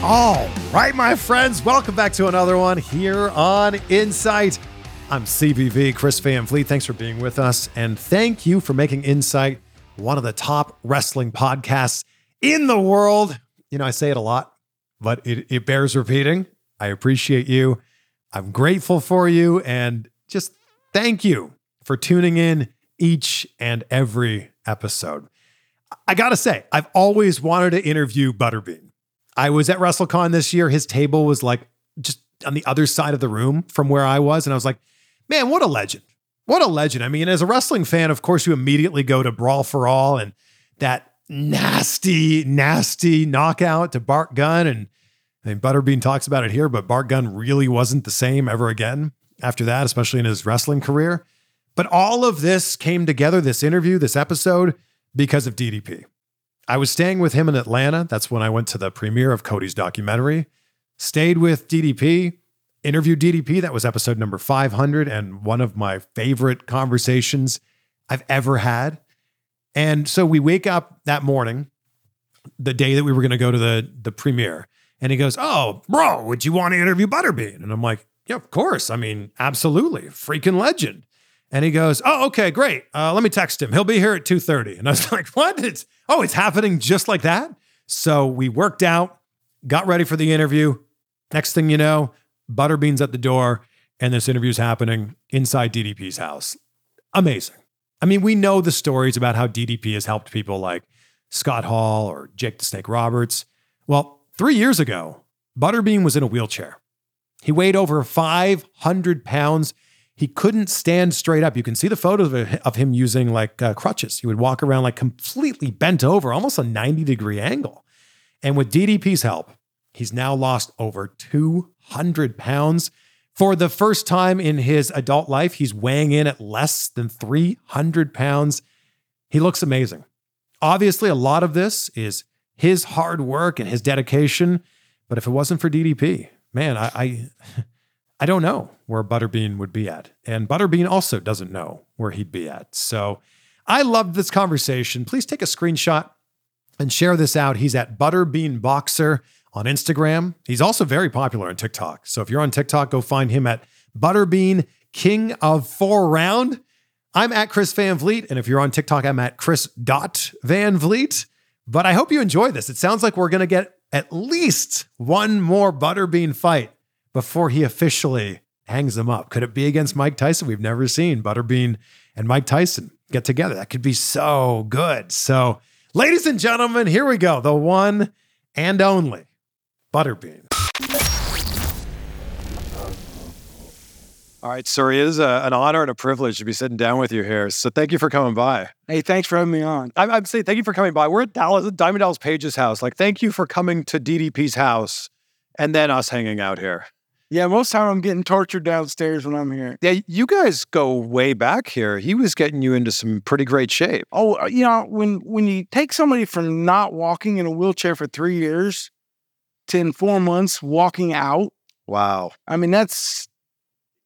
All right, my friends, welcome back to another one here on Insight. I'm CVV Chris Van Vliet. Thanks for being with us. And thank you for making Insight one of the top wrestling podcasts in the world. You know, I say it a lot, but it, it bears repeating. I appreciate you. I'm grateful for you. And just thank you for tuning in each and every episode. I got to say, I've always wanted to interview Butterbean. I was at WrestleCon this year. His table was like just on the other side of the room from where I was. And I was like, man, what a legend. What a legend. I mean, as a wrestling fan, of course, you immediately go to Brawl for All and that nasty, nasty knockout to Bart Gunn. And I mean, Butterbean talks about it here, but Bart Gunn really wasn't the same ever again after that, especially in his wrestling career. But all of this came together, this interview, this episode, because of DDP. I was staying with him in Atlanta. That's when I went to the premiere of Cody's documentary. Stayed with DDP, interviewed DDP. That was episode number 500 and one of my favorite conversations I've ever had. And so we wake up that morning, the day that we were going to go to the, the premiere. And he goes, Oh, bro, would you want to interview Butterbean? And I'm like, Yeah, of course. I mean, absolutely. Freaking legend. And he goes, "Oh, okay, great. Uh, let me text him. He'll be here at 2:30." And I was like, "What? It's oh, it's happening just like that." So we worked out, got ready for the interview. Next thing you know, Butterbean's at the door, and this interview's happening inside DDP's house. Amazing. I mean, we know the stories about how DDP has helped people like Scott Hall or Jake the Snake Roberts. Well, three years ago, Butterbean was in a wheelchair. He weighed over 500 pounds he couldn't stand straight up. You can see the photos of, him using like uh, crutches. He would walk around like completely bent over, almost a 90 degree angle. And with DDP's help, he's now lost over 200 pounds. For the first time in his adult life, he's weighing in at less than 300 pounds. He looks amazing. Obviously, a lot of this is his hard work and his dedication. But if it wasn't for DDP, man, I, I I don't know where Butterbean would be at. And Butterbean also doesn't know where he'd be at. So I loved this conversation. Please take a screenshot and share this out. He's at Butterbean Boxer on Instagram. He's also very popular on TikTok. So if you're on TikTok, go find him at Butterbean King of Four Round. I'm at Chris Van Vliet. And if you're on TikTok, I'm at Chris dot Van Vliet. But I hope you enjoy this. It sounds like we're going to get at least one more Butterbean fight before he officially hangs them up. Could it be against Mike Tyson? We've never seen Butterbean and Mike Tyson get together. That could be so good. So, ladies and gentlemen, here we go. The one and only Butterbean. All right, sir. It is a, an honor and a privilege to be sitting down with you here. So thank you for coming by. Hey, thanks for having me on. I'm, I'm saying thank you for coming by. We're at Dallas, Diamond Dallas Page's house. Like, thank you for coming to DDP's house and then us hanging out here. Yeah, most time I'm getting tortured downstairs when I'm here. Yeah, you guys go way back here. He was getting you into some pretty great shape. Oh, uh, you know, when when you take somebody from not walking in a wheelchair for three years to in four months walking out. Wow. I mean, that's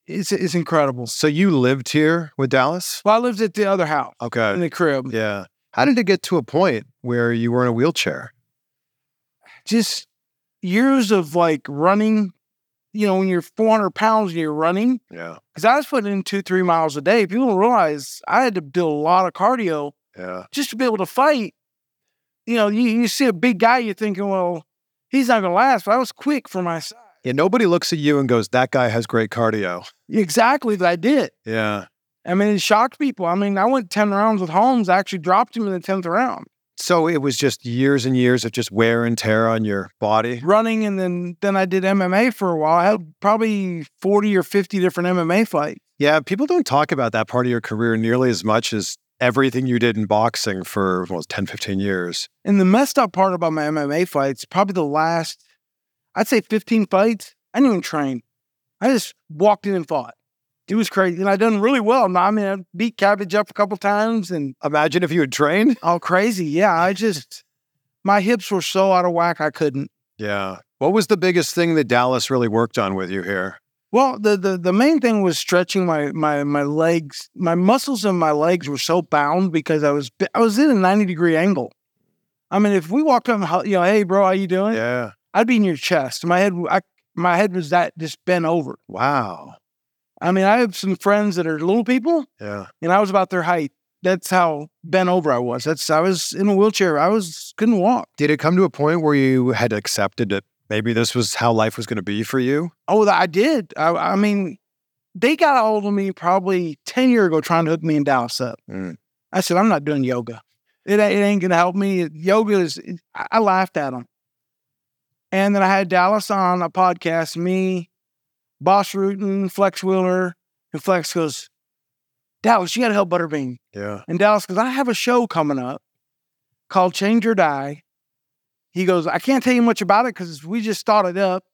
it's it's incredible. So you lived here with Dallas? Well, I lived at the other house. Okay. In the crib. Yeah. How did it get to a point where you were in a wheelchair? Just years of like running. You know, when you're 400 pounds and you're running, Yeah. because I was putting in two, three miles a day. People don't realize I had to do a lot of cardio Yeah. just to be able to fight. You know, you, you see a big guy, you're thinking, well, he's not going to last. But I was quick for my size. Yeah. Nobody looks at you and goes, that guy has great cardio. Exactly, that I did. Yeah. I mean, it shocked people. I mean, I went 10 rounds with Holmes, I actually dropped him in the 10th round. So it was just years and years of just wear and tear on your body. running and then then I did MMA for a while. I had probably 40 or 50 different MMA fights. Yeah. People don't talk about that part of your career nearly as much as everything you did in boxing for well, 10, 15 years. And the messed up part about my MMA fights, probably the last, I'd say 15 fights, I didn't even train. I just walked in and fought. It was crazy. And I done really well. I mean, I beat Cabbage up a couple times and Imagine if you had trained. all crazy. Yeah, I just, my hips were so out of whack, I couldn't. Yeah. What was the biggest thing that Dallas really worked on with you here? Well, the, the the main thing was stretching my my my legs. My muscles in my legs were so bound because I was I was in a ninety degree angle. I mean, if we walked up, and hel- you know, hey, bro, how you doing? Yeah. I'd be in your chest. My head, I, my head was that just bent over. Wow. I mean, I have some friends that are little people, Yeah. and I was about their height. That's how bent over I was. That's I was in a wheelchair. I was couldn't walk. Did it come to a point where you had accepted that maybe this was how life was going to be for you? Oh, I did. I, I mean, they got a hold of me probably ten years ago trying to hook me in Dallas up. Mm. I said, I'm not doing yoga. It, ain't- it ain't gonna help me. Yoga is. I, I laughed at them. And then I had Dallas on a podcast. Me, Bas Rutten, Flex Wheeler, and Flex goes, Dallas, you got to help Butterbean. Yeah. And Dallas goes, I have a show coming up called Change or Die. He goes, I can't tell you much about it because we just started it up.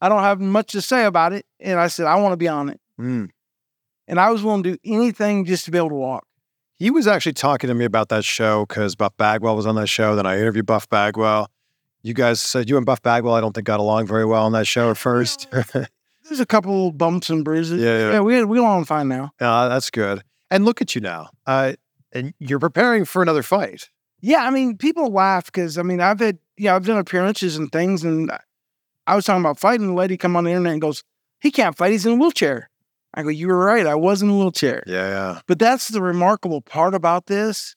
I don't have much to say about it. And I said, I want to be on it. Mm. And I was willing to do anything just to be able to walk. He was actually talking to me about that show because Buff Bagwell was on that show. Then I interviewed Buff Bagwell. You guys said you and Buff Bagwell, I don't think got along very well on that show at first. yeah, There's a couple bumps and bruises. yeah. Yeah, we we get along fine now. Uh, that's good. And look at you now. Uh, and you're preparing for another fight. Yeah, I mean, people laugh because I mean, I've had yeah, I've done appearances and things, and I was talking about fighting. The lady come on the internet and goes, "He can't fight. He's in a wheelchair." I go, "You were right. I was in a wheelchair." Yeah, yeah. But that's the remarkable part about this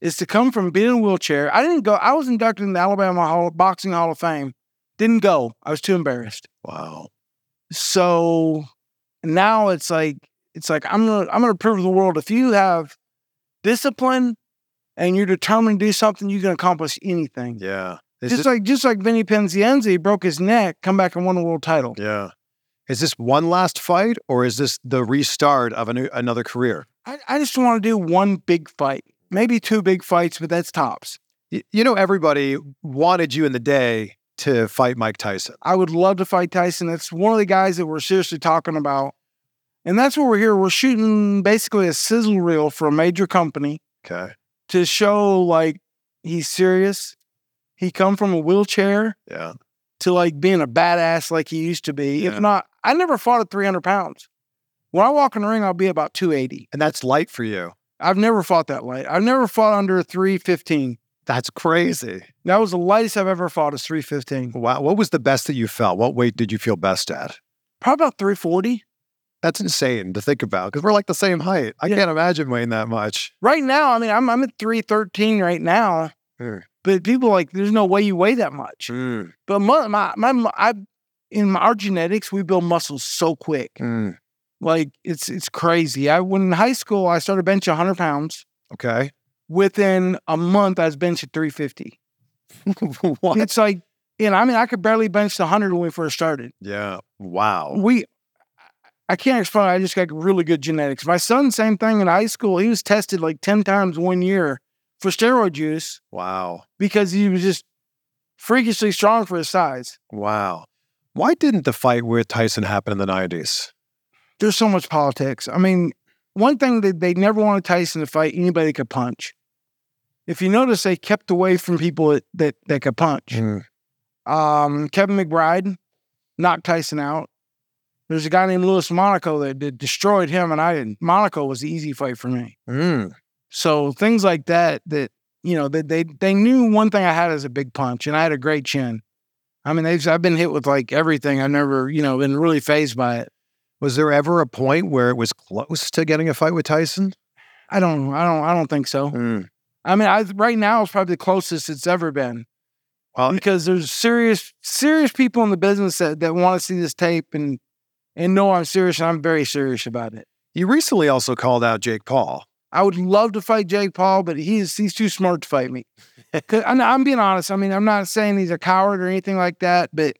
is to come from being in a wheelchair. I didn't go. I was inducted in the Alabama Hall, Boxing Hall of Fame. Didn't go. I was too embarrassed. Wow. So now it's like it's like I'm gonna I'm gonna prove to the world if you have discipline and you're determined to do something, you can accomplish anything. Yeah. Is just like just like Vinny Pazienza, he broke his neck, come back and won a world title. yeah. Is this one last fight or is this the restart of a new, another career? I, I just want to do one big fight, maybe two big fights, but that's tops. Y- You know, everybody wanted you in the day to fight Mike Tyson. I would love to fight Tyson. That's one of the guys that we're seriously talking about. And that's what we're here. We're shooting basically a sizzle reel for a major company Okay. to show like he's serious. He come from a wheelchair Yeah. to like being a badass like he used to be. Yeah. If not, I never fought at 300 pounds. When I walk in the ring, I'll be about 280. And that's light for you. I've never fought that light. I've never fought under 315. That's crazy. That was the lightest I've ever fought is 315. Wow. What was the best that you felt? What weight did you feel best at? Probably about 340. That's insane to think about because we're like the same height. I Yeah. can't imagine weighing that much. Right now, I mean, I'm I'm at 313 right now. Hmm. But people like, there's no way you weigh that much. Mm. But my, my, my, I, in our genetics, we build muscles so quick. Mm. Like it's it's crazy. I when in high school, I started benching 100 pounds. Okay. Within a month, I was benching 350. what? It's like, you know, I mean, I could barely bench the 100 when we first started. Yeah. Wow. We, I can't explain. I just got really good genetics. My son, same thing in high school. He was tested like 10 times one year for steroid use Wow. because he was just freakishly strong for his size. Wow. Why didn't the fight with Tyson happen in the 90s? There's so much politics. I mean, one thing that they never wanted Tyson to fight anybody that could punch. If you notice, they kept away from people that that, that could punch. Mm. Um, Kevin McBride knocked Tyson out. There's a guy named Louis Monaco that, that destroyed him, and I didn't. Monaco was the easy fight for me. Mm. So things like that that you know, they, they they knew one thing I had is a big punch, and I had a great chin. I mean, they've, I've been hit with like everything. I've never, you know, been really phased by it. Was there ever a point where it was close to getting a fight with Tyson? I don't, I don't, I don't think so. I mean, I right now is probably the closest it's ever been Well, because there's serious, serious people in the business that, that want to see this tape and and know I'm serious. And I'm very serious about it. you recently also called out Jake Paul. I would love to fight Jake Paul, but he's he's too smart to fight me. I'm, I'm being honest. I mean, I'm not saying he's a coward or anything like that, but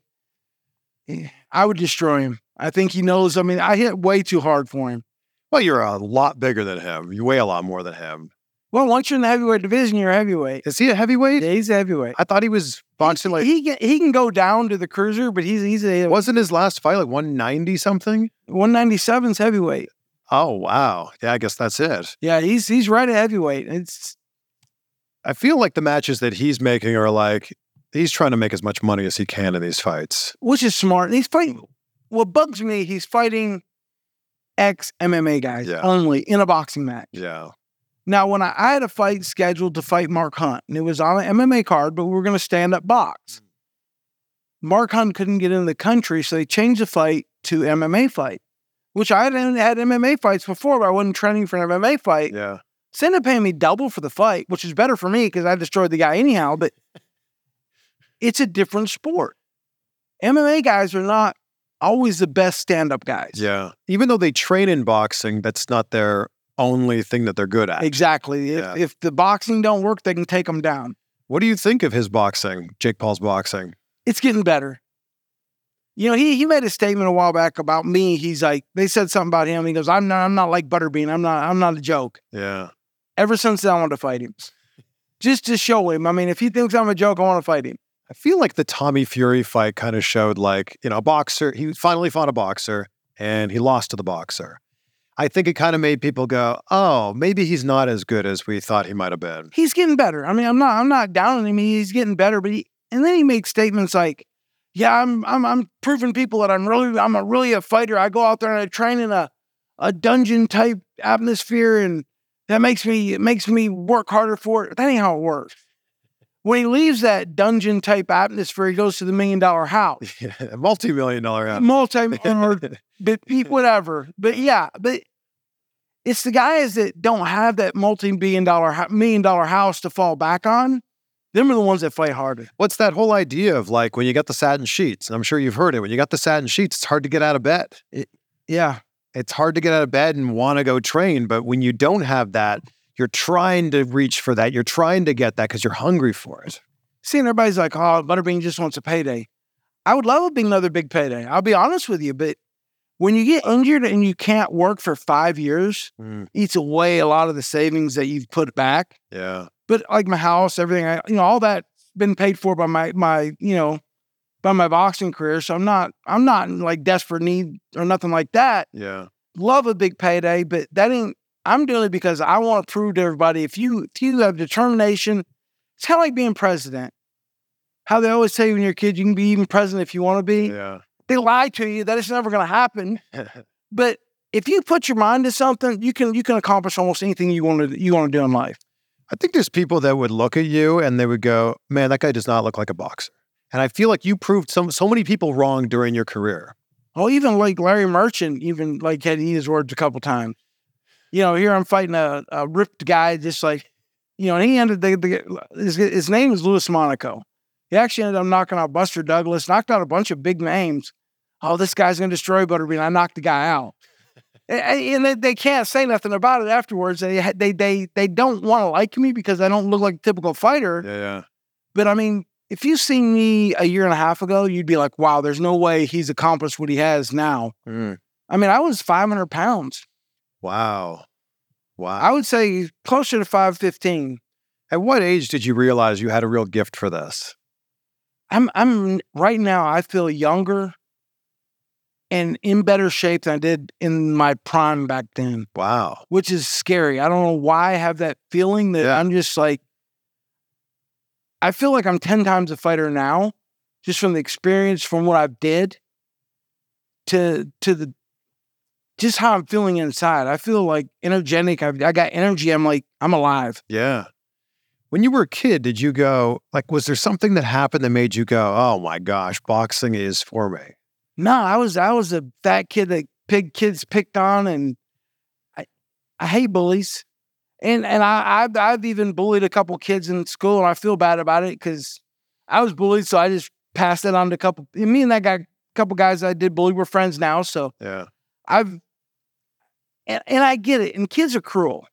eh, I would destroy him. I think he knows. I mean, I hit way too hard for him. Well, you're a lot bigger than him. You weigh a lot more than him. Well, once you're in the heavyweight division, you're a heavyweight. Is he a heavyweight? Yeah, he's a heavyweight. I thought he was boxing like. he can he can go down to the cruiser, but he's he's a wasn't his last fight like 190 something? 197's heavyweight. Oh wow. Yeah, I guess that's it. Yeah, he's he's right at heavyweight. It's I feel like the matches that he's making are like he's trying to make as much money as he can in these fights. which is smart. He's fighting. What bugs me, he's fighting ex MMA guys Yeah. only in a boxing match. Yeah. Now, when I, I had a fight scheduled to fight Mark Hunt, and it was on an MMA card, but we were going to stand up box. Mm. Mark Hunt couldn't get in the country, so they changed the fight to MMA fight, which I hadn't had MMA fights before, but I wasn't training for an MMA fight. Yeah. So ended up paying me double for the fight, which is better for me because I destroyed the guy anyhow, but it's a different sport. MMA guys are not always the best stand up guys. Yeah. Even though they train in boxing, that's not their only thing that they're good at. Exactly. If, Yeah. if the boxing don't work, they can take them down. What do you think of his boxing, Jake Paul's boxing? It's getting better. You know, he he made a statement a while back about me. He's like, they said something about him. He goes, I'm not, I'm not like Butterbean. I'm not, I'm not a joke. Yeah. Ever since then, I want to fight him. Just to show him. I mean, if he thinks I'm a joke, I want to fight him. I feel like the Tommy Fury fight kind of showed like, you know, a boxer, he finally fought a boxer and he lost to the boxer. I think it kind of made people go, oh, maybe he's not as good as we thought he might have been. he's getting better. I mean, I'm not I'm not down on him. He's getting better, but he and then he makes statements like, "Yeah, I'm I'm I'm proving people that I'm really I'm a really a fighter. I go out there and I train in a a dungeon type atmosphere, and that makes me it makes me work harder for it. That ain't how it works. When he leaves that dungeon type atmosphere, he goes to the million dollar house, Multi million dollar house. multi or whatever. But yeah, but it's the guys that don't have that multi billion dollar million dollar house to fall back on. Them are the ones that fight harder. What's that whole idea of like when you got the satin sheets? I'm sure you've heard it. When you got the satin sheets, it's hard to get out of bed. Yeah. It's hard to get out of bed and want to go train. But when you don't have that, you're trying to reach for that. You're trying to get that because you're hungry for it. Seeing everybody's like, oh, Butterbean just wants a payday. I would love a big another big payday. I'll be honest with you, but when you get injured and you can't work for five years, Mm, eats away a lot of the savings that you've put back. yeah. But like my house, everything, I, you know, all that been paid for by my my, you know, by my boxing career. So I'm not I'm not in like desperate need or nothing like that. Yeah. Love a big payday, but that ain't I'm doing it because I want to prove to everybody if you if you have determination, it's kind of like being president. How they always say when you're a kid, you can be even president if you want to be. Yeah. They lie to you that it's never going to happen. But if you put your mind to something, you can you can accomplish almost anything you want to you want to do in life. I think there's people that would look at you and they would go, man, that guy does not look like a boxer. And I feel like you proved some so many people wrong during your career. Oh, even like Larry Merchant, even like had to eat his words a couple times. You know, here I'm fighting a, a ripped guy, just like, you know, and he ended the, the his, his name is Louis Monaco. He actually ended up knocking out Buster Douglas, knocked out a bunch of big names. Oh, this guy's gonna destroy Butterbean. I knocked the guy out. And they, they can't say nothing about it afterwards. They they they they don't want to like me because I don't look like a typical fighter. Yeah, yeah. But I mean, if you seen me a year and a half ago, you'd be like, wow, there's no way he's accomplished what he has now. Mm. I mean, I was 500 pounds. Wow. Wow. I would say closer to 515. At what age did you realize you had a real gift for this? I'm, I'm right now, I feel younger and in better shape than I did in my prime back then, Wow. which is scary. I don't know why I have that feeling that Yeah. I'm just like, I feel like I'm 10 times a fighter now, just from the experience, from what I've did to, to the, just how I'm feeling inside. I feel like energetic. I've, I got energy. I'm like, I'm alive. Yeah. When you were a kid, did you go like was there something that happened that made you go, "Oh my gosh, boxing is for me." No, I was I was a fat kid that pig kids picked on, and I I hate bullies, and and I I've, I've even bullied a couple kids in school, and I feel bad about it because I was bullied, so I just passed it on to a couple. Me and that guy, a couple guys I did bully, we're friends now, so Yeah. I've and, and I get it, and kids are cruel.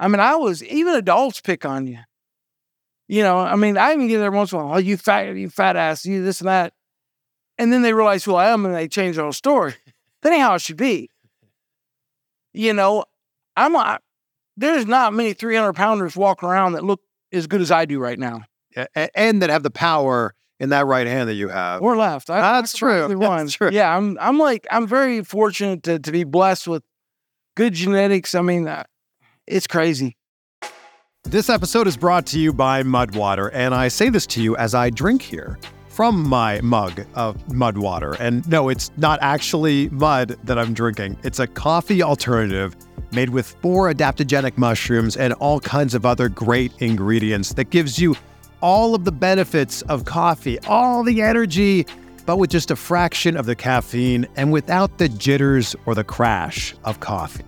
I mean, I was even adults pick on you. You know, I mean, I even get there once in a while, oh, you fat, you fat ass, you this and that. And then they realize who I am and they change their whole story. that ain't how it should be. You know, I'm a, there's not many 300 pounders walking around that look as good as I do right now. A- and that have the power in that right hand that you have. Or left. I, That's I true. That's true. Yeah, I'm I'm like I'm very fortunate to to be blessed with good genetics. I mean, uh, it's crazy. This episode is brought to you by Mudwater, and I say this to you as I drink here from my mug of Mudwater. And no, it's not actually mud that I'm drinking. It's a coffee alternative made with four adaptogenic mushrooms and all kinds of other great ingredients that gives you all of the benefits of coffee, all the energy, but with just a fraction of the caffeine and without the jitters or the crash of coffee.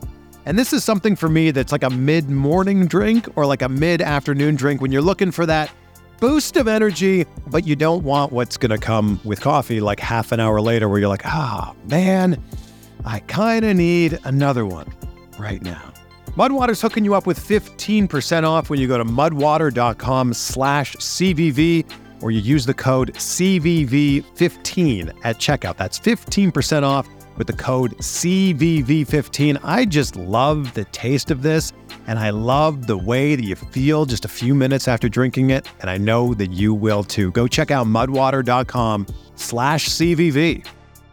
And this is something for me that's like a mid morning drink or like a mid afternoon drink when you're looking for that boost of energy, but you don't want what's going to come with coffee like half an hour later where you're like, ah, man, I kind of need another one right now. Mudwater's hooking you up with 15% off when you go to mudwater.com slash CVV or you use the code CVV15 at checkout. That's 15% off with the code CVV15. I just love the taste of this and I love the way that you feel just a few minutes after drinking it. And I know that you will too. Go check out mudwater.com slash CVV.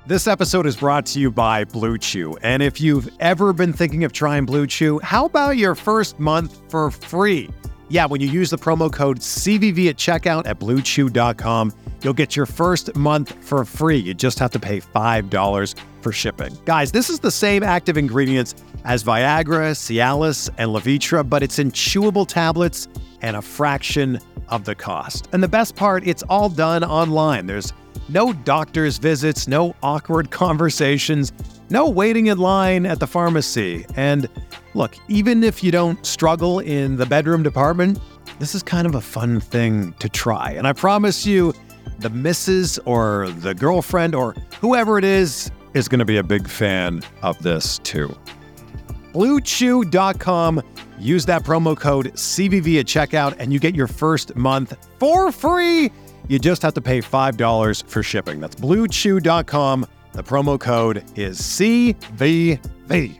This episode is brought to you by Blue Chew. And if you've ever been thinking of trying Blue Chew, how about your first month for free? Yeah, when you use the promo code CVV at checkout at bluechew.com, you'll get your first month for free. You just have to pay $5 for shipping. Guys, this is the same active ingredients as Viagra, Cialis, and Levitra, but it's in chewable tablets and a fraction of the cost. And the best part, it's all done online. There's no doctor's visits, no awkward conversations, no waiting in line at the pharmacy. And look, even if you don't struggle in the bedroom department, this is kind of a fun thing to try. And I promise you, the missus or the girlfriend or whoever it is is going to be a big fan of this too. BlueChew.com. Use that promo code CVV at checkout and you get your first month for free. You just have to pay $5 for shipping. That's BlueChew.com. The promo code is CVV.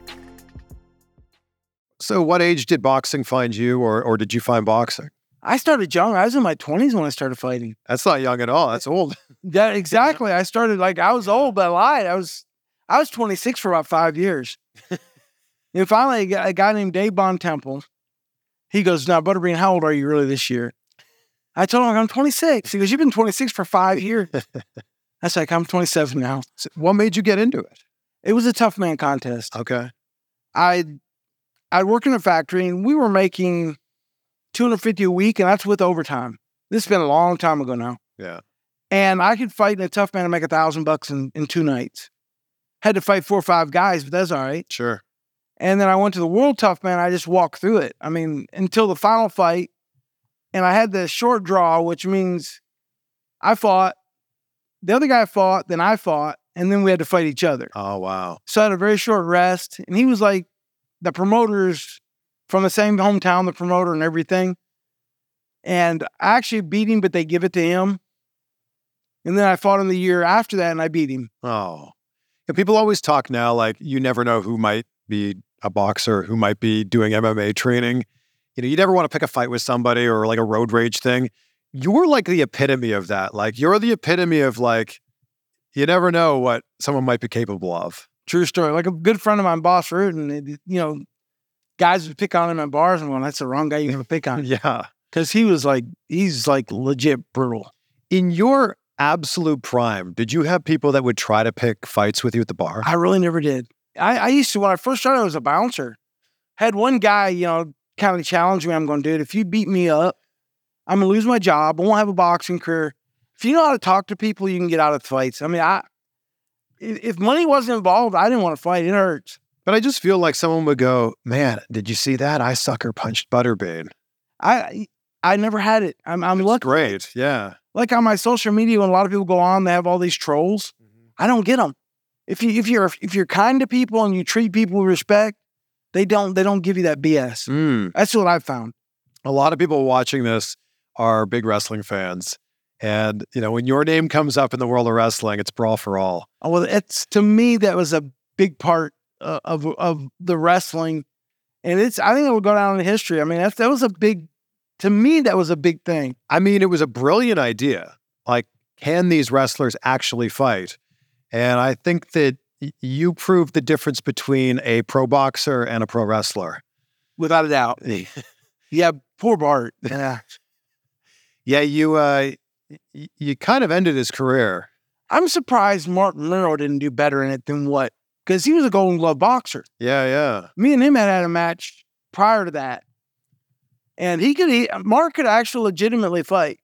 So, what age did boxing find you, or, or did you find boxing? I started young. I was in my 20s when I started fighting. That's not young at all. That's old. That exactly. I started like I was old, but I lied. I was I was 26 for about five years. and finally, a guy, named Dave Bontempo, he goes, "Now, Butterbean, how old are you really this year?" I told him I'm 26. He goes, "You've been 26 for five years." I was like, "I'm 27 now." So what made you get into it? It was a tough man contest. Okay. I I worked in a factory and we were making 250 a week, and that's with overtime. This has been a long time ago now. Yeah. And I could fight in a tough man and make a thousand bucks in, in two nights. Had to fight four or five guys, but that's all right. Sure. And then I went to the World Tough Man. I just walked through it. I mean, until the final fight. And I had the short draw, which means I fought, the other guy fought, then I fought, and then we had to fight each other. Oh, wow. So I had a very short rest. And he was like the promoters from the same hometown, the promoter and everything. And I actually beat him, but they give it to him. And then I fought him the year after that and I beat him. Oh. Yeah, people always talk now like you never know who might be a boxer, who might be doing MMA training. You know, you never want to pick a fight with somebody or like a road rage thing. You're like the epitome of that. Like you're the epitome of like you never know what someone might be capable of. True story. Like a good friend of mine, Boss Root, and eh, you know, guys would pick on him at bars and going, that's the wrong guy you have to pick on. Yeah. Because he was like, he's like legit brutal. In your absolute prime, did you have people that would try to pick fights with you at the bar? I really never did. I, I used to, when I first started, I was a bouncer. Had one guy, you know, kind of challenge me. I'm going, dude, if you beat me up, I'm gonna lose my job. I won't have a boxing career. If you know how to talk to people, you can get out of fights. I mean, I if if money wasn't involved, I didn't want to fight. It hurts. But I just feel like someone would go, man, did you see that? I sucker punched Butterbean. I I never had it. I'm I'm lucky. Great. Yeah. Like on my social media, when a lot of people go on, they have all these trolls. I don't get them. If you if you're if you're kind to people and you treat people with respect, they don't they don't give you that BS. Mm. That's what I've found. A lot of people watching this are big wrestling fans. And, you know, when your name comes up in the world of wrestling, it's brawl for all. Oh, Well, it's to me that was a big part uh, of of the wrestling, and it's I think it will go down in history. I mean, that that was a big to me that was a big thing. I mean, it was a brilliant idea. Like, can these wrestlers actually fight? And I think that y- you proved the difference between a pro boxer and a pro wrestler. Without a doubt. Yeah, poor Bart. Yeah. Yeah, you uh, you kind of ended his career. I'm surprised Marc Mero didn't do better in it than what, because he was a Golden Glove boxer. Yeah, yeah. Me and him had had a match prior to that, and he could. He, Mark could actually legitimately fight.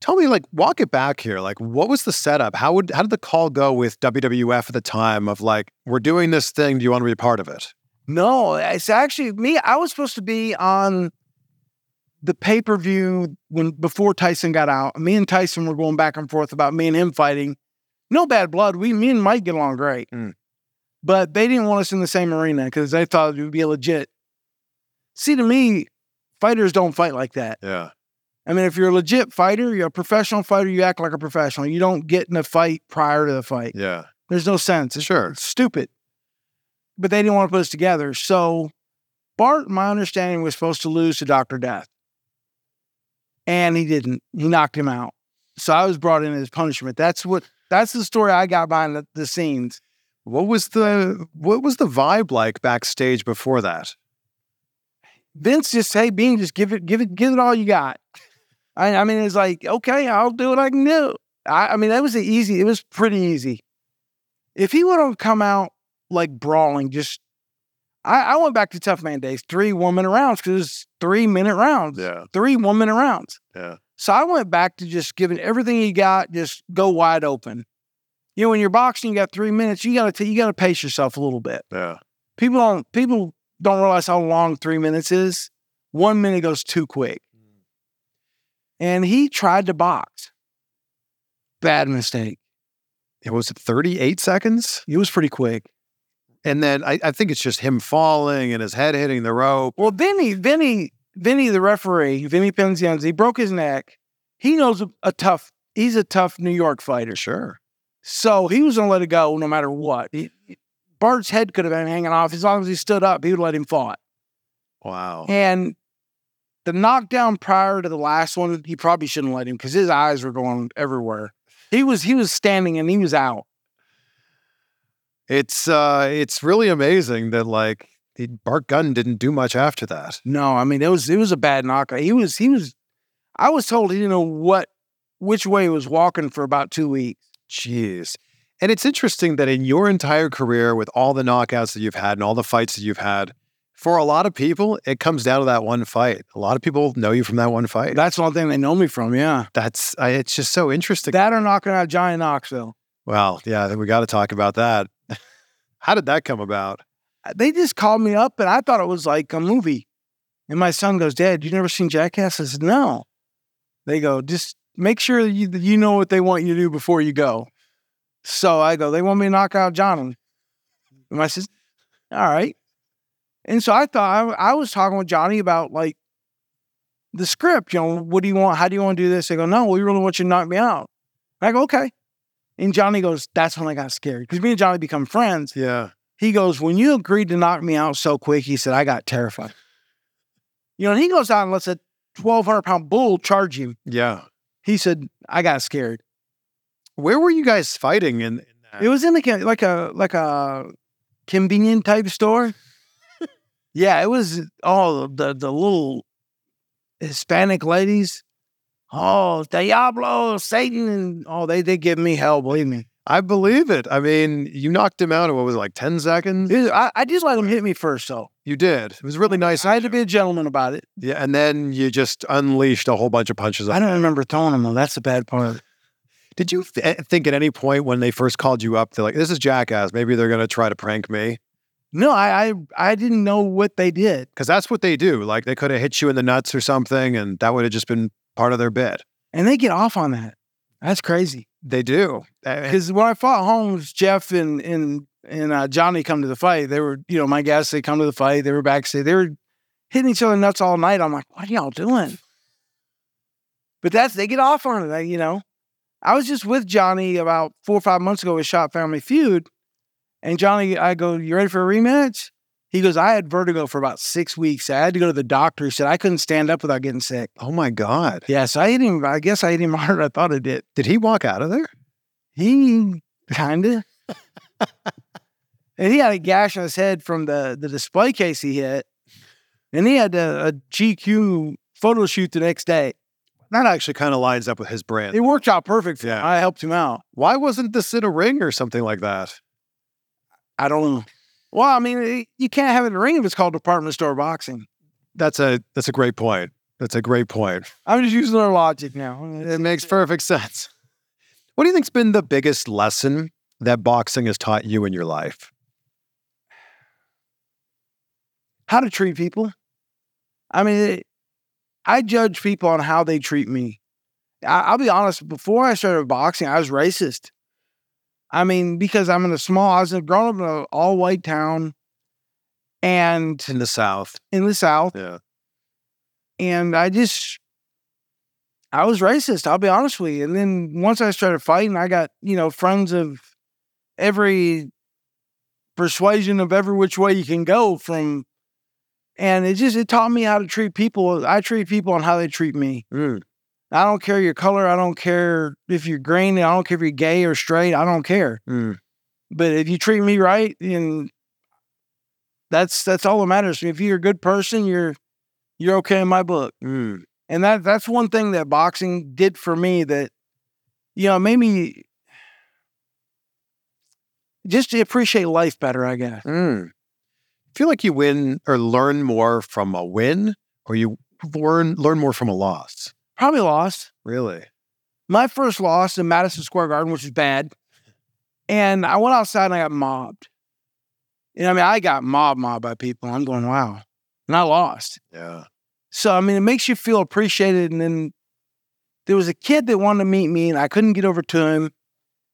Tell me, like, walk it back here. Like, what was the setup? How would how did the call go with WWF at the time? Of like, we're doing this thing. Do you want to be a part of it? No, it's actually me. I was supposed to be on the pay per view when before Tyson got out. Me and Tyson were going back and forth about me and him fighting. No bad blood. We, me and Mike get along great, Mm. but they didn't want us in the same arena because they thought it would be legit. See, to me, fighters don't fight like that. Yeah. I mean, if you're a legit fighter, you're a professional fighter, you act like a professional. You don't get in a fight prior to the fight. Yeah. There's no sense. It's, Sure. it's stupid. But they didn't want to put us together. So Bart, my understanding, was supposed to lose to Dr. Death. And he didn't. He knocked him out. So I was brought in as punishment. That's what that's the story I got behind the, the scenes. What was the what was the vibe like backstage before that? Vince just hey Bean, just give it, give it, give it all you got. I, I mean, it's like, okay, I'll do what I can do. I, I mean, that was easy, it was pretty easy. If he would have come out like brawling, just I, I went back to tough man days, three one minute rounds, because it's three minute rounds. Yeah. Three one minute rounds. Yeah. So I went back to just giving everything you got, just go wide open. You know, when you're boxing, you got three minutes, you gotta t- you gotta pace yourself a little bit Yeah. people don't people don't realize how long three minutes is. One minute goes too quick. And he tried to box. Bad mistake. It was 38 seconds. It was pretty quick. And then I, I think it's just him falling and his head hitting the rope. Well, Vinny, Vinny, Vinny, the referee, Vinny Pazienza, he broke his neck. He knows a, a tough, he's a tough New York fighter. Sure. So he was gonna let it go no matter what. He, Bart's head could have been hanging off. As long as he stood up, he would let him fight. Wow. And the knockdown prior to the last one, he probably shouldn't let him because his eyes were going everywhere. He was he was standing and he was out. It's uh it's really amazing that like Bart Gunn didn't do much after that. No, I mean it was it was a bad knockout. He was he was. I was told he didn't know what which way he was walking for about two weeks. Jeez. And it's interesting that in your entire career, with all the knockouts that you've had and all the fights that you've had, for a lot of people, it comes down to that one fight. A lot of people know you from that one fight. That's the only thing they know me from. Yeah, That's I, it's just so interesting. that or knocking out Johnny Knoxville. well, yeah, we got to talk about that. How did that come about? Uh, they just called me up and I thought it was like a movie. And my son goes, "Dad, you never seen Jackass?" I said, "No." They go, "Just make sure you, you know what they want you to do before you go." So I go, "They want me to knock out Johnny." And I said, "All right." And so I thought I, I was talking with Johnny about like the script. You know, what do you want? How do you want to do this? They go, "No, we really want you to knock me out." I go, "Okay." And Johnny goes, "That's when I got scared because me and Johnny become friends." Yeah. He goes, When you agreed to knock me out so quick, he said, I got terrified. You know, and he goes out and lets a 1,200 pound bull charge him. Yeah. He said, I got scared. Where were you guys fighting in, in that? It was in like a, like a, like a convenient type store. yeah, it was all the, the little Hispanic ladies. Oh, Diablo, Satan. And oh, they, they give me hell, believe me. I believe it. I mean, you knocked him out in what was it, like 10 seconds? I, I just let him hit me first, though. You did. It was really nice. I had to be a gentleman about it. Yeah, and then you just unleashed a whole bunch of punches. I don't remember throwing them, though. That's the bad part. Did you th- eh, think at any point when they first called you up, they're like, "This is jackass. Maybe they're going to try to prank me"? No, I, I I didn't know what they did. Because that's what they do. Like they could have hit you in the nuts or something, and that would have just been part of their bit. And they get off on that. That's crazy. They do. Because when I fought Holmes, Jeff and and and uh, Johnny come to the fight. They were, you know, my guys. They come to the fight. They were backstage. They were hitting each other nuts all night. I'm like, what are y'all doing? But that's they get off on it. You know, I was just with Johnny about four or five months ago with Shot Family Feud, and Johnny, I go, you ready for a rematch? He goes, I had vertigo for about six weeks. I had to go to the doctor. He said I couldn't stand up without getting sick. Oh my God! Yeah, so I hit him. I guess I hit him harder than I thought I did. Did he walk out of there? He kinda. and he had a gash on his head from the the display case he hit, and he had a, a GQ photo shoot the next day. That actually kind of lines up with his brand. It worked out perfect. For him. Yeah. I helped him out. Why wasn't this in a ring or something like that? I don't know. Well, I mean, it- you can't have it in a ring if it's called department store boxing. That's a that's a great point. That's a great point. I'm just using their logic now. It makes perfect sense. What do you think's been the biggest lesson that boxing has taught you in your life? how to treat people. I mean, it, I judge people on how they treat me. I, I'll be honest. Before I started boxing, I was racist. I mean, because I'm in a small, I was growing up in an all white town, and In the South. in the South, Yeah. and I just, I was racist. I'll be honest with you. And then once I started fighting, I got you know friends of every persuasion of every which way you can go from and it just it taught me how to treat people i treat people on how they treat me Mm. I don't care your color i don't care if you're green i don't care if you're gay or straight i don't care Mm. but if you treat me right and that's that's all that matters to me if you're a good person you're you're okay in my book Mm. and that that's one thing that boxing did for me that you know made me just to appreciate life better i guess Mm. feel like you win or learn more from a win or you learn learn more from a loss. Probably lost Really? my first loss in Madison Square Garden, which was bad. And I went outside and I got mobbed. You know, I mean, I got mobbed, mobbed by people. I'm going, wow. And I lost. Yeah. So, I mean, it makes you feel appreciated. And then there was a kid that wanted to meet me and I couldn't get over to him.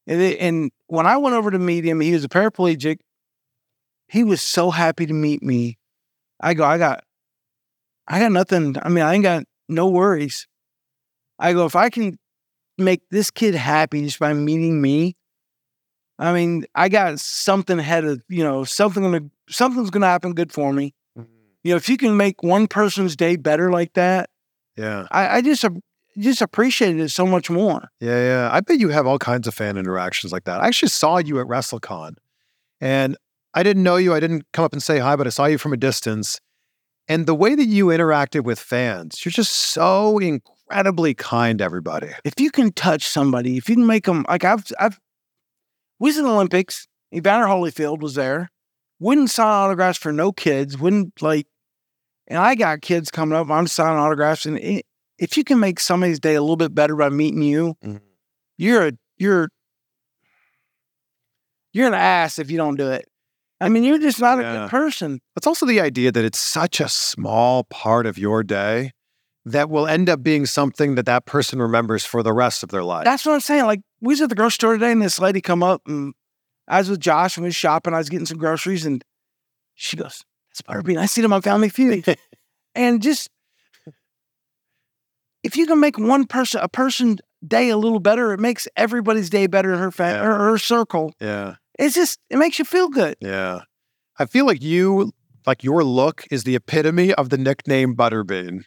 And, it, and when I went over to meet him, he was a paraplegic. He was so happy to meet me. I go, I got, I got nothing. I mean, I ain't got no worries. I go, if I can make this kid happy just by meeting me, I mean, I got something ahead of, you know, something gonna something's gonna happen good for me. Mm-hmm. You know, if you can make one person's day better like that, Yeah. I, I just just appreciated it so much more. Yeah, yeah. I bet you have all kinds of fan interactions like that. I actually saw you at WrestleCon and I didn't know you. I didn't come up and say hi, but I saw you from a distance. And the way that you interacted with fans, you're just so incredibly kind to everybody. If you can touch somebody, if you can make them like I've I've we was in the Olympics. Evander Holyfield was there. Wouldn't sign autographs for no kids. Wouldn't like, and I got kids coming up. I'm signing autographs, and it, if you can make somebody's day a little bit better by meeting you, Mhm. you're a you're you're an ass if you don't do it. I mean, you're just not a good person. It's also the idea that it's such a small part of your day that will end up being something that that person remembers for the rest of their life. That's what I'm saying. Like we was at the grocery store today, and this lady come up, and I was with Josh, and we was shopping. I was getting some groceries, and she goes, "That's Butterbean. I see them on Family Feud." and just if you can make one person a person day a little better, it makes everybody's day better in her fa- Yeah. her, her circle. yeah. It's just it makes you feel good. Yeah. I feel like you, like your look is the epitome of the nickname Butterbean.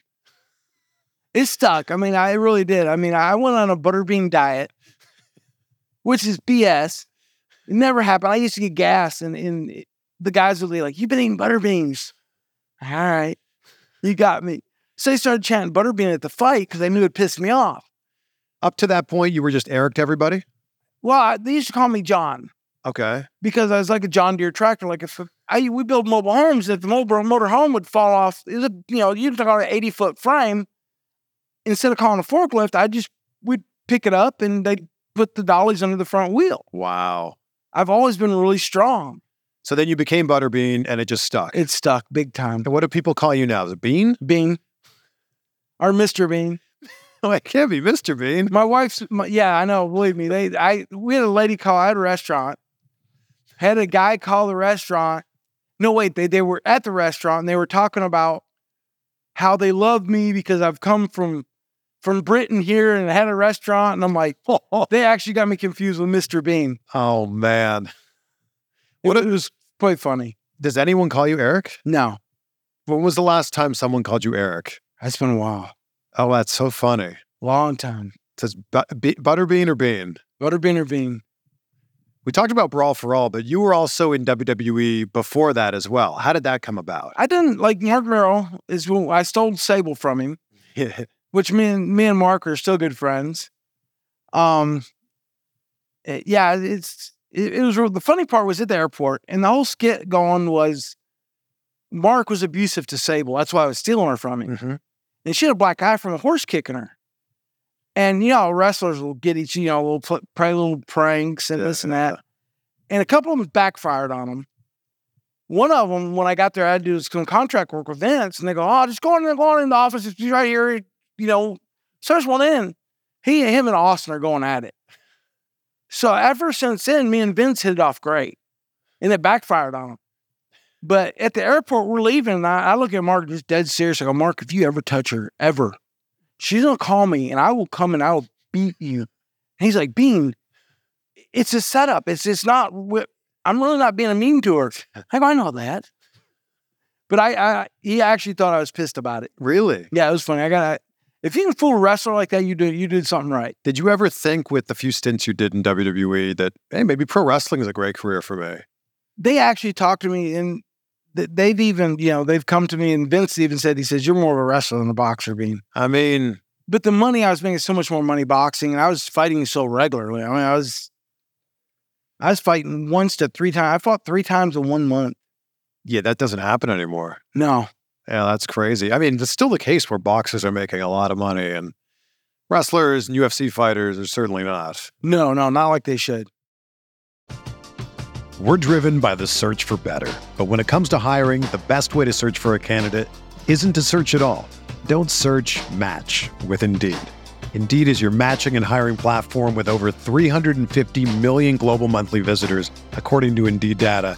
It stuck. I mean, I really did. I mean, I went on a butterbean diet, which is BS. It never happened. I used to get gas, and, and the guys would be like, You've been eating butterbeans. All right. You got me. So they started chanting butterbean at the fight because they knew it pissed me off. Up to that point, you were just Eric to everybody. Well, I, they used to call me John Okay. because I was like a John Deere tractor. Like if I we build mobile homes, if the mobile motor home would fall off, it was a, you know you'd talk about an eighty foot frame. Instead of calling a forklift, I just would pick it up and they would put the dollies under the front wheel. Wow. I've always been really strong. So then you became Butterbean and it just stuck. It stuck big time. and what do people call you now? Is it Bean? Bean or Mr. Bean. Oh, it can't be Mr. Bean. My wife's, my, yeah, I know. Believe me, they, I, we had a lady call. I had a restaurant. Had a guy call the restaurant. No, wait, they they were at the restaurant and they were talking about how they love me because I've come from from Britain here and I had a restaurant. And I'm like, oh they actually got me confused with Mr. Bean. Oh, man. What it was quite funny. Does anyone call you Eric? No, When was the last time someone called you Eric? it's been a while, Oh, that's so funny. long time. It says bu- be- Butterbean or Bean? Butterbean or Bean? We talked about Brawl for All, but you were also in WWE before that as well. How did that come about? I didn't like Marc Mero. Is I stole Sable from him. which me and me and Marc are still good friends. Um, eh, yeah, it's it, it was real- the funny part was at the airport, and the whole skit going was Marc was abusive to Sable. That's why I was stealing her from him, Mhm. and she had a black eye from a horse kicking her. And you know, wrestlers will get each, you know, pl- play little pranks and this and that. And a couple of them backfired on them. One of them, when I got there, I had to do some contract work with Vince, and they go, "Oh, just go in, go on in the office. It's right here you know, starts one in. He, him, and Austin are going at it. So ever since then, me and Vince hit it off great, and it backfired on him. But at the airport, we're leaving, and I, I look at Marc just dead serious. I go, Marc, if you ever touch her, ever, she's gonna call me, and I will come and I will beat you. And he's like, Bean, it's a setup. It's it's not. I'm really not being mean to her. I go, I know that. But I, I, he actually thought I was pissed about it. Really? Yeah, it was funny. I got if you can fool a wrestler like that, you did you did something right. Did you ever think with the few stints you did in WWE that, hey, maybe pro wrestling is a great career for me? They actually talked to me and they've even, you know, they've come to me and Vince even said, he says, You're more of a wrestler than a boxer, Bean. I mean, But the money I was making so much more money boxing and I was fighting so regularly. I mean, I was I was fighting once to three times. I fought three times in one month. yeah, that doesn't happen anymore. No. Yeah, that's crazy. I mean, it's still the case where boxers are making a lot of money and wrestlers and UFC fighters are certainly not. No, no, not like they should. We're driven by the search for better. But when it comes to hiring, the best way to search for a candidate isn't to search at all. Don't search match with Indeed. Indeed is your matching and hiring platform with over 350 million global monthly visitors, according to Indeed data,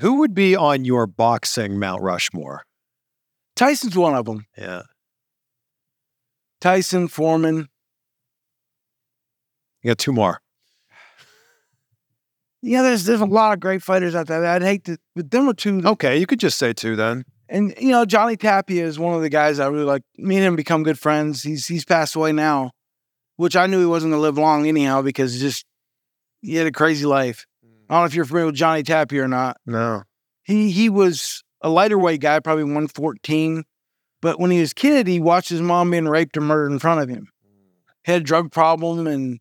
Who would be on your boxing Mount Rushmore? Tyson's one of them. Yeah. Tyson, Foreman. You got two more. Yeah, there's there's a lot of great fighters out there. I'd hate to, but them are two. Okay, you could just say two then. And you know, Johnny Tapia is one of the guys I really like. Me and him become good friends. He's he's passed away now, which I knew he wasn't gonna live long anyhow because just he had a crazy life. I don't know if you're familiar with Johnny Tapia or not. No. He he was a lighter weight guy, probably 114. But when he was a kid, he watched his mom being raped and murdered in front of him. He had a drug problem and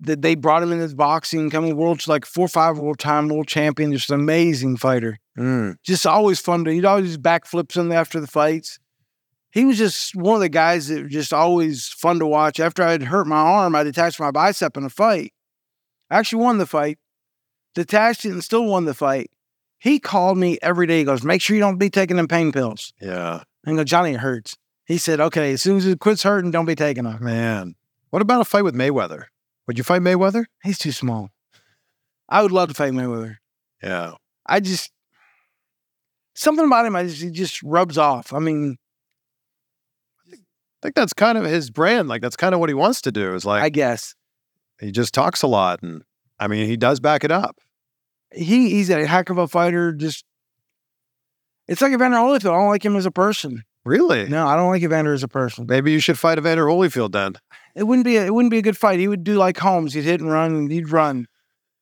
that they brought him in this boxing, coming world like four or five world time world champion, just an amazing fighter. Mm. Just always fun to he'd always backflips in after the fights. He was just one of the guys that were just always fun to watch. After I'd hurt my arm, I detached my bicep in a fight. I actually won the fight, detached it and still won the fight. He called me every day. He goes, Make sure you don't be taking them pain pills. Yeah. I go, Johnny, it hurts. He said, Okay, as soon as it quits hurting, don't be taking them. Man. What about a fight with Mayweather? Would you fight Mayweather? He's too small. I would love to fight Mayweather. Yeah. I just something about him. I just he just rubs off. I mean, I think that's kind of his brand. Like that's kind of what he wants to do. Is like I guess he just talks a lot, and I mean he does back it up. he he's a heck of a fighter. Just it's like Evander Holyfield. I don't like him as a person. Really? No, I don't like Evander as a person. Maybe you should fight Evander Holyfield then. It wouldn't be a, it wouldn't be a good fight. He would do like Holmes. He'd hit and run. And he'd run.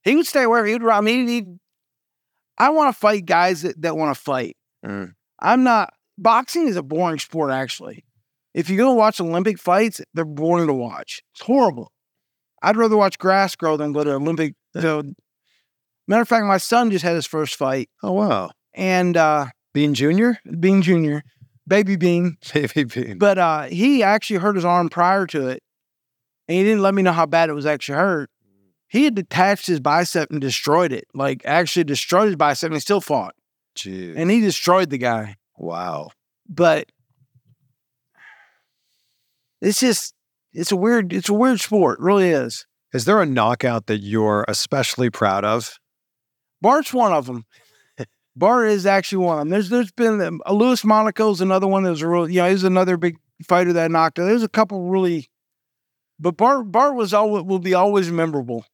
He would stay wherever he'd run. I mean, he'd, I want to fight guys that, that want to fight. Mm. I'm not. Boxing is a boring sport, actually. If you go watch Olympic fights, they're boring to watch. It's horrible. I'd rather watch grass grow than go to Olympic. So, matter of fact, my son just had his first fight, Oh wow, and uh, Bean Jr. Bean Jr., baby Bean, Baby Bean. but uh, he actually hurt his arm prior to it, and he didn't let me know how bad it was actually hurt. He had detached his bicep and destroyed it, like actually destroyed his bicep, and he still fought, Jeez. and he destroyed the guy. wow. But it's just it's a weird it's a weird sport, it really is. Is there a knockout that you're especially proud of? Bart's one of them. Bart is actually one of them. There's there's been um, uh, Louis Monaco's another one that was a real, you know, he's another big fighter that knocked out. There's a couple really, but Bart Bart was always will be always memorable.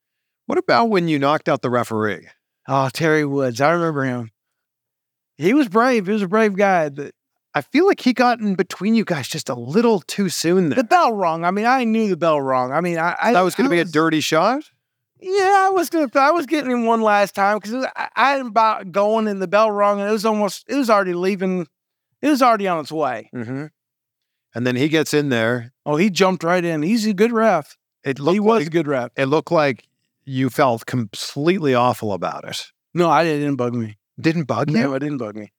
What about when you knocked out the referee? Oh, Terry Woods, I remember him. He was brave. He was a brave guy. But I feel like he got in between you guys just a little too soon there. the bell rung. I mean, I knew the bell rung. I mean, I, I that was going to be a dirty shot. Yeah, I was gonna. I was getting him one last time because I, I had about going and the bell rung and it was almost. It was already leaving. It was already on its way. Mm-hmm. And then he gets in there. Oh, he jumped right in. He's a good ref. It looked he was a like, good ref. it looked like you felt completely awful about it. No, I didn't, it didn't bug me. Didn't bug you? No, it didn't bug me.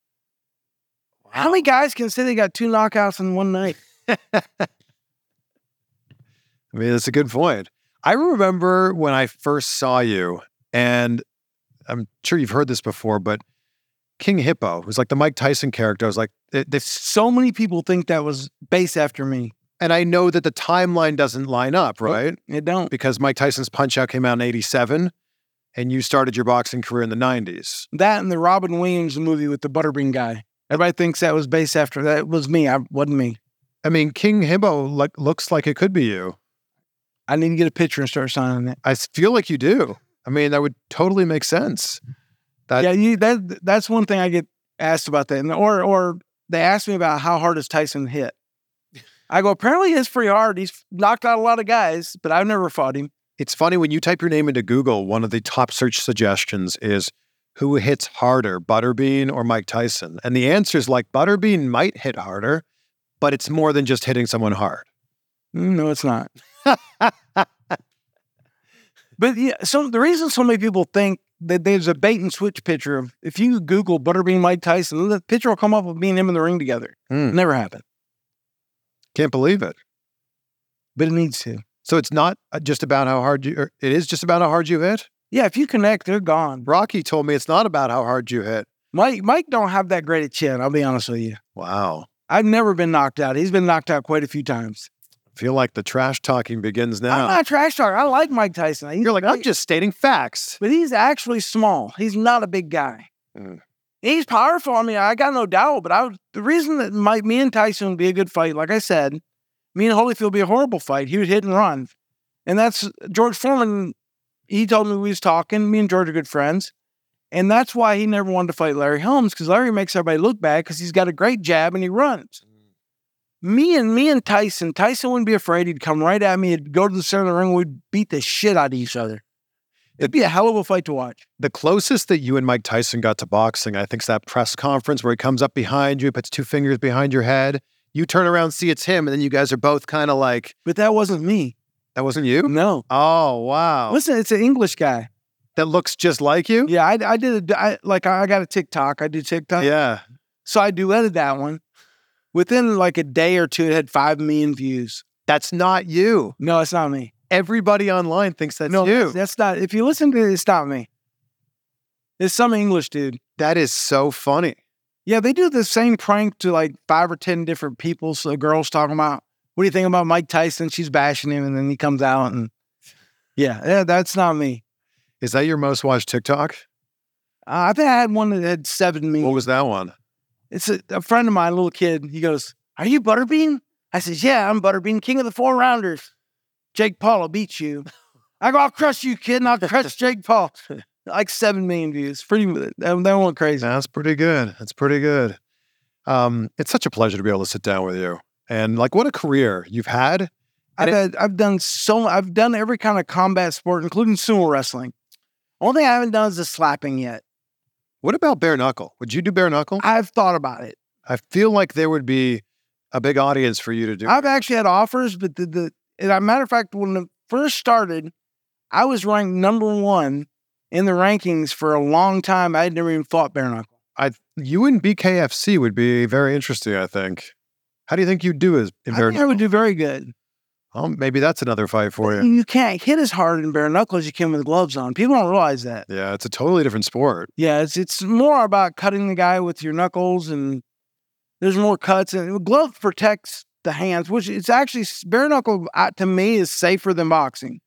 How many guys can say they got two knockouts in one night? I mean, that's a good point. I remember when I first saw you, and I'm sure you've heard this before, but King Hippo was like the Mike Tyson character. I was like, they, So many people think that was based after me. and I know that the timeline doesn't line up, right? It don't. Because Mike Tyson's Punch Out came out in '87, and you started your boxing career in the '90s. That and the Robin Williams movie with the Butterbean guy. Everybody thinks that was based after that. It was me. I wasn't me. I mean, King like looks like it could be you. I need to get a picture and start signing it. I feel like you do. I mean, that would totally make sense. That- yeah, you, that that's one thing I get asked about that, and or or they ask me about how hard does Tyson hit. I go apparently it's pretty hard. He's knocked out a lot of guys, but I've never fought him. It's funny when you type your name into Google, one of the top search suggestions is who hits harder, Butterbean or Mike Tyson? And the answer is like Butterbean might hit harder, but it's more than just hitting someone hard. Mm, No, it's not. but yeah, so the reason so many people think that there's a bait and switch picture of if you Google Butterbean Mike Tyson, the picture will come up of me and him in the ring together. Mm. Never happened, Can't believe it. but it needs to. So it's not uh, just about how hard you, or it is just about how hard you hit. Yeah, if you connect, they're gone. Rocky told me it's not about how hard you hit. Mike Mike don't have that great a chin. I'll be honest with you. Wow. I've never been knocked out. He's been knocked out quite a few times. I feel like the trash talking begins now. I'm not trash talking. I like Mike Tyson. He's You're like, I'm just stating facts. but he's actually small. He's not a big guy. Mm. He's powerful. I mean, I got no doubt. But I the reason that Mike, me and Tyson would be a good fight, like I said, me and Holyfield would be a horrible fight. He would hit and run, and that's George Foreman. He told me we was talking. Me and George are good friends, and that's why he never wanted to fight Larry Holmes because Larry makes everybody look bad because he's got a great jab and he runs. Mm. Me and me and Tyson, Tyson wouldn't be afraid. He'd come right at me. He'd go to the center of the ring. We'd beat the shit out of each other. It'd be a hell of a fight to watch. The closest that you and Mike Tyson got to boxing, I think, is that press conference where he comes up behind you, puts two fingers behind your head. You turn around, see it's him, and then you guys are both kind of like, But that wasn't me. That wasn't you? No. Oh, wow. Listen, it's an English guy. that looks just like you? Yeah, I, I did a, I, like I got a TikTok. I do TikTok. Yeah. So I duetted that one. Within like a day or two, it had five million views. That's not you. No, it's not me. Everybody online thinks that's no, you. that's, that's not. If you listen to it, it's not me. It's some English dude. that is so funny. Yeah, they do the same prank to like five or ten different people. So the girl's talking about, what do you think about Mike Tyson? She's bashing him, and then he comes out and, yeah, yeah that's not me. Is that your most watched TikTok? Uh, I think I had one that had seven million. What was that one? It's a, a friend of mine, a little kid. He goes, "Are you Butterbean?" I says, "Yeah, I'm Butterbean, king of the four rounders. Jake Paul will beat you." I go, "I'll crush you, kid, and I'll crush Jake Paul." Like seven million views. Pretty. That, that went crazy. That's pretty good. That's pretty good. Um, it's such a pleasure to be able to sit down with you. And like, what a career you've had. I've had, I've done so. I've done every kind of combat sport, including sumo wrestling. Only thing I haven't done is the slapping yet. What about bare knuckle? Would you do bare knuckle? I've thought about it. I feel like there would be a big audience for you to do. I've actually had offers, but the, the and a matter of fact, when it first started, I was ranked number one in the rankings for a long time. I had never even fought bare knuckle. I, you and BKFC would be very interesting. I think. How do you think you'd do as in I bare think I would do very good. Oh, maybe that's another fight for you. You can't hit as hard in bare knuckle as you can with gloves on. People don't realize that. Yeah, it's a totally different sport. Yeah, it's it's more about cutting the guy with your knuckles, and there's more cuts. And glove protects the hands, which it's actually bare knuckle uh, to me is safer than boxing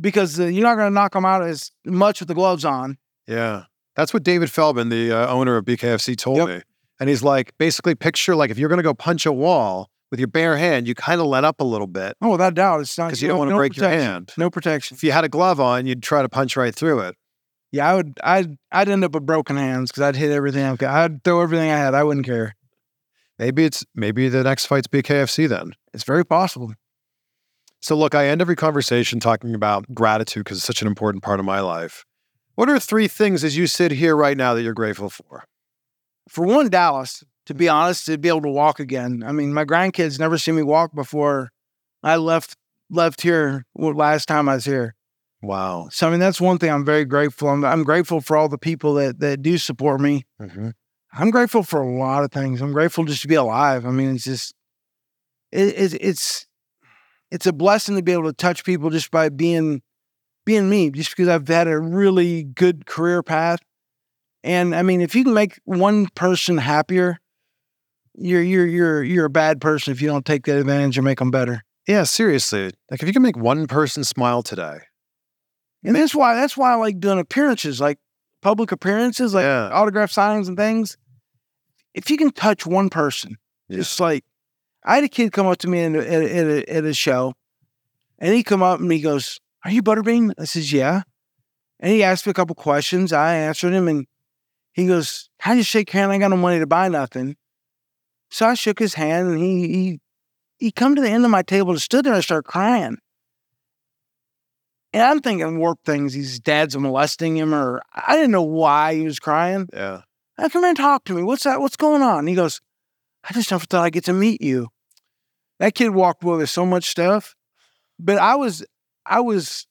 because uh, you're not going to knock them out as much with the gloves on. Yeah. That's what David Feldman, the uh, owner of BKFC, told Yep. me. And he's like, basically, picture like if you're going to go punch a wall with your bare hand, you kind of let up a little bit Oh, without doubt, it's not because you don't want to no break your hand. No protection. If you had a glove on, you'd try to punch right through it. Yeah, I would. I'd. I'd end up with broken hands because I'd hit everything. I'd throw everything I had. I wouldn't care. Maybe it's maybe the next fight's BKFC then. It's very possible. So look, I end every conversation talking about gratitude because it's such an important part of my life. What are three things as you sit here right now that you're grateful for? For one, Dallas. To be honest, to be able to walk again. I mean, my grandkids never seen me walk before. I left left here last time I was here. Wow. So I mean, that's one thing I'm very grateful. I'm, I'm grateful for all the people that that do support me. Mhm. I'm grateful for a lot of things. I'm grateful just to be alive. I mean, it's just it, it, it's it's a blessing to be able to touch people just by being being me. Just because I've had a really good career path, and I mean, if you can make one person happier, you're you're you're you're a bad person if you don't take that advantage and make them better. Yeah, seriously. Like if you can make one person smile today. And that's why that's why I like doing appearances, like public appearances, like Yeah. autograph signings and things. If you can touch one person, just like I had a kid come up to me in, at, at, a, at a show, and he come up and he goes, "Are you Butterbean?" I says, "Yeah." And he asked me a couple questions. I answered him, and he goes, "How do you shake your hand? I ain't got no money to buy nothing." So I shook his hand, and he he he come to the end of my table and stood there and started crying. And I'm thinking warped things. His dad's molesting him, or I didn't know why he was crying. Yeah. I come in and talk to me. What's that? What's going on? And he goes, I just never thought I'd get to meet you. That kid walked away with so much stuff. But I was, I was,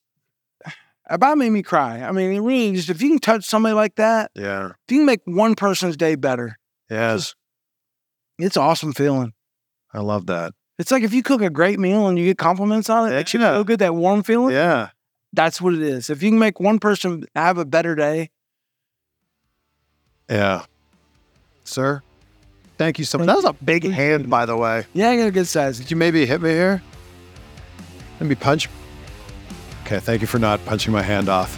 about made me cry. I mean, it really just, if you can touch somebody like that, Yeah. if you can make one person's day better, Yes. it's an awesome feeling. I love that. It's like if you cook a great meal and you get compliments on it, it makes you Yeah. feel good, that warm feeling. Yeah. That's what it is. If you can make one person have a better day, Yeah. Sir, thank you so much. That was a big hand, by the way. yeah, I got a good size. Did you maybe hit me here? Let me punch? Okay, thank you for not punching my hand off.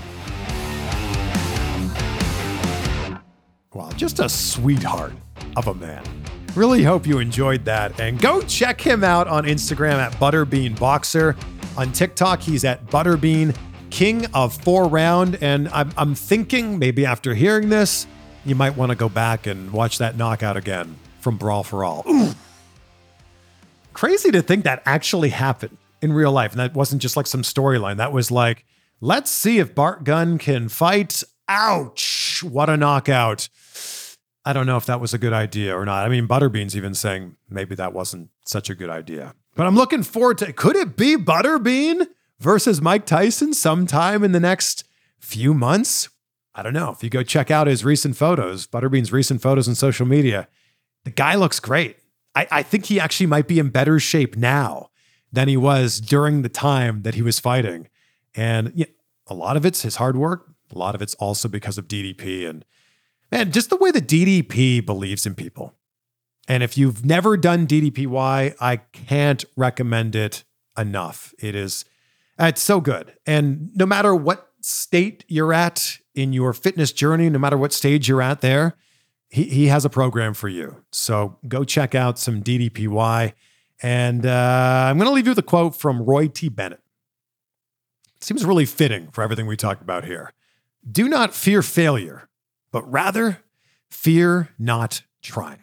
Wow, just a sweetheart of a man. Really hope you enjoyed that. And go check him out on Instagram at Butterbean Boxer. On TikTok, he's at Butterbean King of Four Round. And I'm, I'm thinking maybe after hearing this, you might want to go back and watch that knockout again from Brawl for All. Ooh. Crazy to think that actually happened in real life. And that wasn't just like some storyline. That was like Let's see if Bart Gunn can fight. Ouch! What a knockout. I don't know if that was a good idea or not. I mean, Butterbean's even saying maybe that wasn't such a good idea. But I'm looking forward to could it be Butterbean versus Mike Tyson sometime in the next few months? I don't know. If you go check out his recent photos, Butterbean's recent photos on social media, the guy looks great. I, I think he actually might be in better shape now than he was during the time that he was fighting. And yeah, a lot of it's his hard work. A lot of it's also because of DDP and man, just the way the DDP believes in people. And if you've never done DDPY, I can't recommend it enough. It is uh, it's so good. And no matter what state you're at in your fitness journey, no matter what stage you're at there, he, he has a program for you. So go check out some DDPY. And uh, I'm going to leave you with a quote from Roy T. Bennett. It seems really fitting for everything we talked about here. Do not fear failure, but rather fear not trying.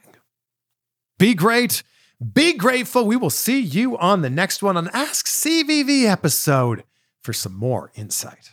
Be great. Be grateful. We will see you on the next one on Ask CVV episode for some more insight.